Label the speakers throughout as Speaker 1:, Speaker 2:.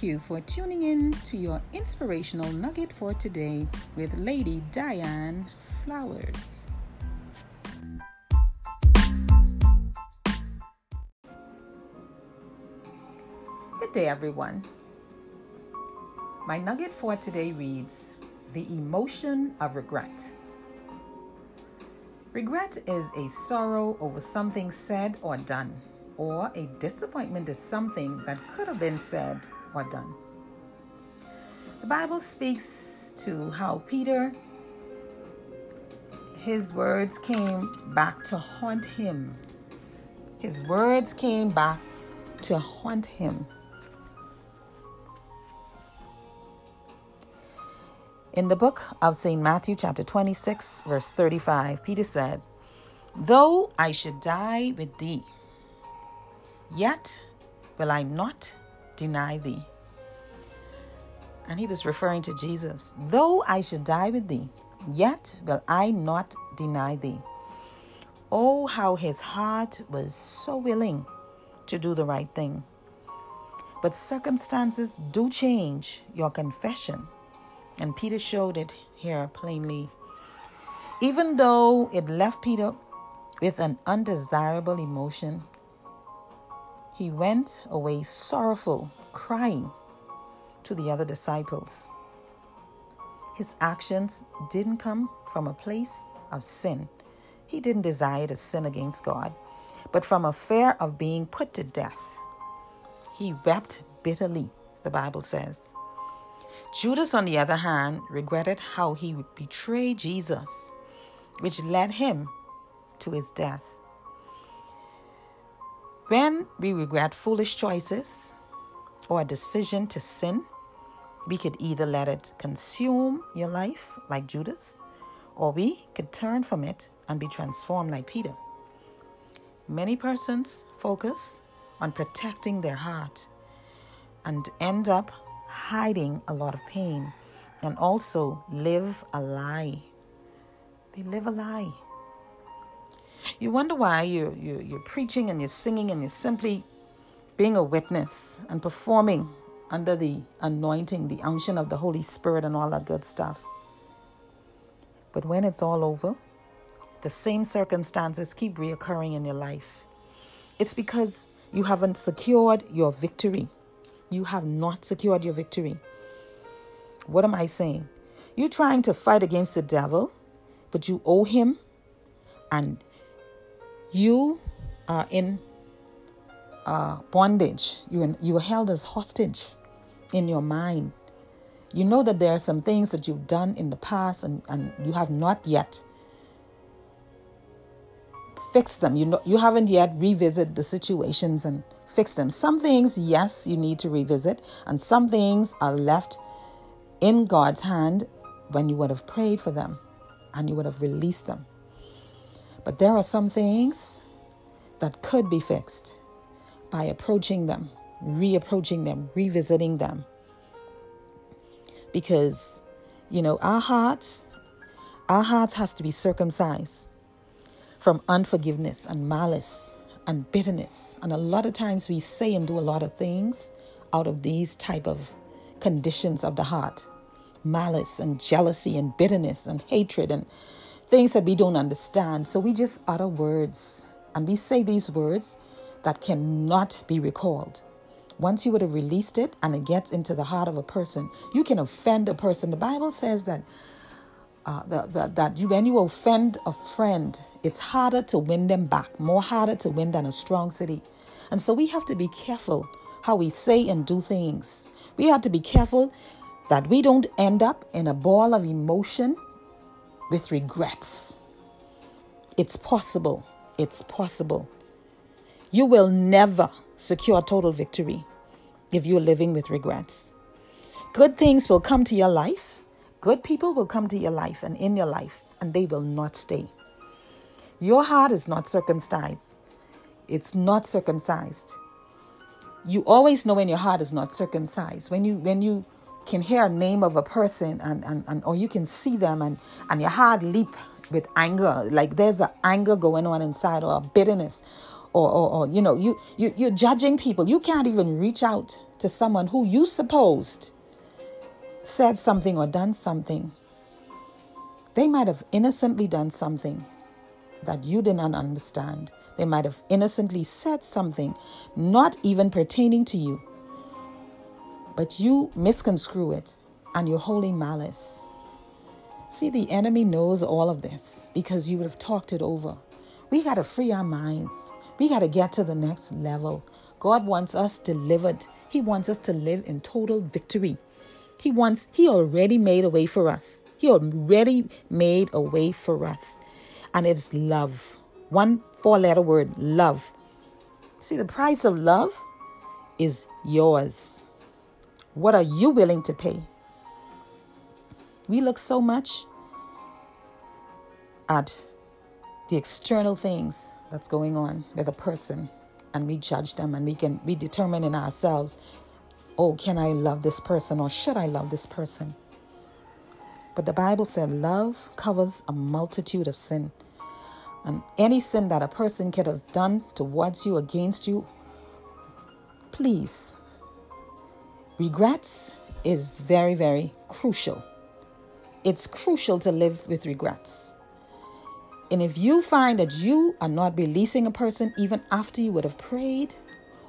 Speaker 1: Thank you for tuning in to your inspirational nugget for today with Lady Diane Flowers. Good day, everyone. My nugget for today reads The Emotion of Regret. Regret is a sorrow over something said or done, or a disappointment is something that could have been said or done. The Bible speaks to how Peter, his words came back to haunt him. His words came back to haunt him. In the book of St. Matthew, chapter 26, verse 35, Peter said, Though I should die with thee, yet will I not deny thee. And he was referring to Jesus. Though I should die with thee, yet will I not deny thee. Oh, how his heart was so willing to do the right thing. But circumstances do change your confession and Peter showed it here plainly. Even though it left Peter with an undesirable emotion, he went away sorrowful, crying to the other disciples. His actions didn't come from a place of sin. He didn't desire to sin against God, but from a fear of being put to death. He wept bitterly, the Bible says. Judas, on the other hand, regretted how he betrayed Jesus, which led him to his death. When we regret foolish choices or a decision to sin, we could either let it consume your life like Judas, or we could turn from it and be transformed like Peter. Many persons focus on protecting their heart and end up hiding a lot of pain and also live a lie. They live a lie. You wonder why you're, you're, you're preaching and you're singing and you're simply being a witness and performing under the anointing, the unction of the Holy Spirit, and all that good stuff. But when it's all over, the same circumstances keep reoccurring in your life. It's because you haven't secured your victory you have not secured your victory. What am I saying? You're trying to fight against the devil, but you owe him, and you are in uh, bondage. You in, you are held as hostage in your mind. You know that there are some things that you've done in the past, and, and you have not yet fixed them. You know you haven't yet revisited the situations and fix them. Some things, yes, you need to revisit, and some things are left in God's hand when you would have prayed for them and you would have released them. But there are some things that could be fixed by approaching them, reapproaching them, revisiting them. Because, you know, our hearts, our hearts has to be circumcised from unforgiveness and malice and bitterness. And a lot of times we say and do a lot of things out of these type of conditions of the heart. Malice and jealousy and bitterness and hatred and things that we don't understand. So we just utter words and we say these words that cannot be recalled. Once you would have released it and it gets into the heart of a person, you can offend a person. The Bible says that uh, the, the, that you, when you offend a friend, it's harder to win them back, more harder to win than a strong city. And so we have to be careful how we say and do things. We have to be careful that we don't end up in a ball of emotion with regrets. It's possible. It's possible. You will never secure total victory if you're living with regrets. Good things will come to your life Good people will come to your life and in your life, and they will not stay. Your heart is not circumcised. It's not circumcised. You always know when your heart is not circumcised. When you when you can hear a name of a person and, and, and or you can see them and, and your heart leap with anger, like there's an anger going on inside or a bitterness or, or, or you know, you, you, you're judging people. You can't even reach out to someone who you supposed said something or done something. They might have innocently done something that you did not understand. They might have innocently said something not even pertaining to you, but you misconstrue it and you're malice. See, the enemy knows all of this because you would have talked it over. We got to free our minds. We got to get to the next level. God wants us delivered. He wants us to live in total victory. He wants, He already made a way for us. He already made a way for us. And it's love. One four letter word love. See, the price of love is yours. What are you willing to pay? We look so much at the external things that's going on with a person and we judge them and we can we determine in ourselves oh can i love this person or should i love this person but the bible said love covers a multitude of sin and any sin that a person could have done towards you against you please regrets is very very crucial it's crucial to live with regrets and if you find that you are not releasing a person even after you would have prayed,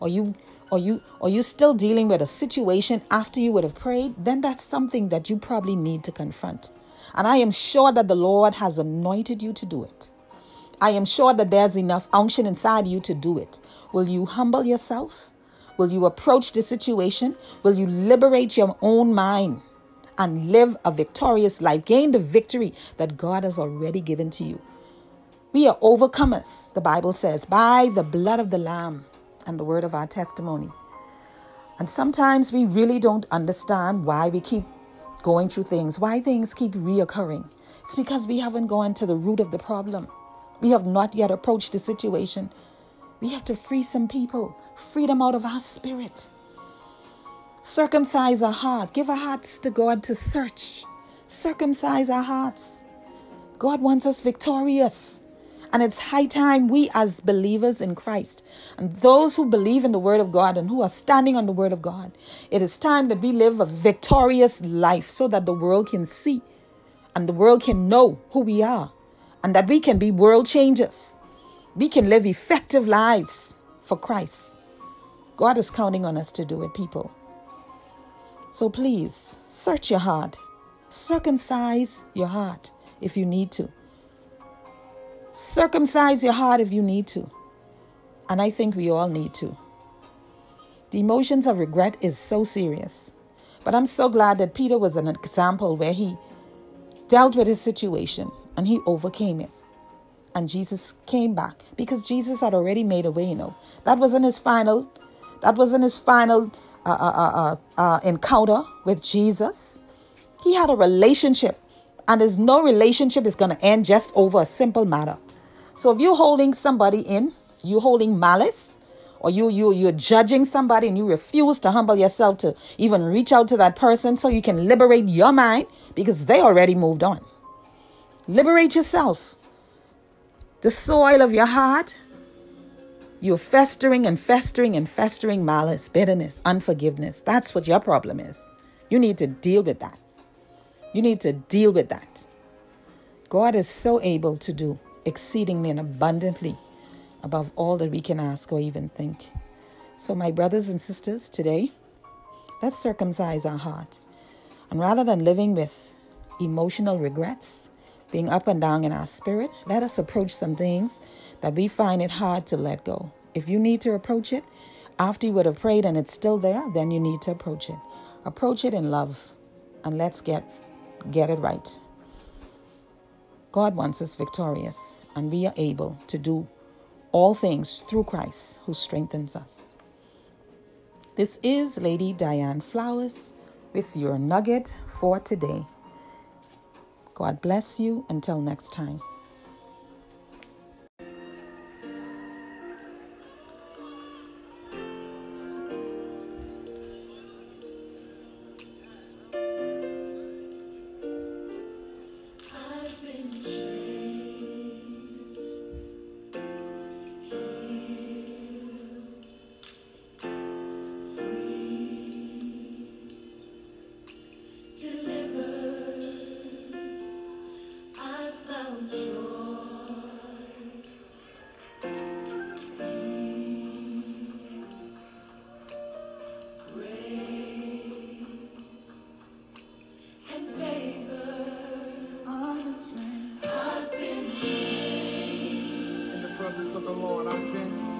Speaker 1: or you or you or you still dealing with a situation after you would have prayed, then that's something that you probably need to confront. And I am sure that the Lord has anointed you to do it. I am sure that there's enough unction inside you to do it. Will you humble yourself? Will you approach the situation? Will you liberate your own mind and live a victorious life? Gain the victory that God has already given to you. We are overcomers, the Bible says, by the blood of the Lamb and the word of our testimony. And sometimes we really don't understand why we keep going through things, why things keep reoccurring. It's because we haven't gone to the root of the problem. We have not yet approached the situation. We have to free some people, free them out of our spirit. Circumcise our heart. Give our hearts to God to search. Circumcise our hearts. God wants us victorious. And it's high time we, as believers in Christ, and those who believe in the Word of God and who are standing on the Word of God, it is time that we live a victorious life so that the world can see and the world can know who we are and that we can be world changers. We can live effective lives for Christ. God is counting on us to do it, people. So please search your heart, circumcise your heart if you need to. Circumcise your heart if you need to. And I think we all need to. The emotions of regret is so serious. But I'm so glad that Peter was an example where he dealt with his situation and he overcame it. And Jesus came back because Jesus had already made a way, you know. That wasn't his final, that wasn't his final uh, uh, uh, uh, uh encounter with Jesus. He had a relationship, and there's no relationship is going to end just over a simple matter. So if you're holding somebody in, you're holding malice, or you you you're judging somebody and you refuse to humble yourself to even reach out to that person so you can liberate your mind because they already moved on. Liberate yourself. The soil of your heart, you're festering and festering and festering malice, bitterness, unforgiveness. That's what your problem is. You need to deal with that. You need to deal with that. God is so able to do exceedingly and abundantly above all that we can ask or even think. So, my brothers and sisters, today, let's circumcise our heart. And rather than living with emotional regrets, being up and down in our spirit, let us approach some things that we find it hard to let go. If you need to approach it after you would have prayed and it's still there, then you need to approach it. Approach it in love and let's get get it right. God wants us victorious and we are able to do all things through Christ who strengthens us. This is Lady Diane Flowers with your nugget for today. God bless you until next time.
Speaker 2: presence of the Lord, I think.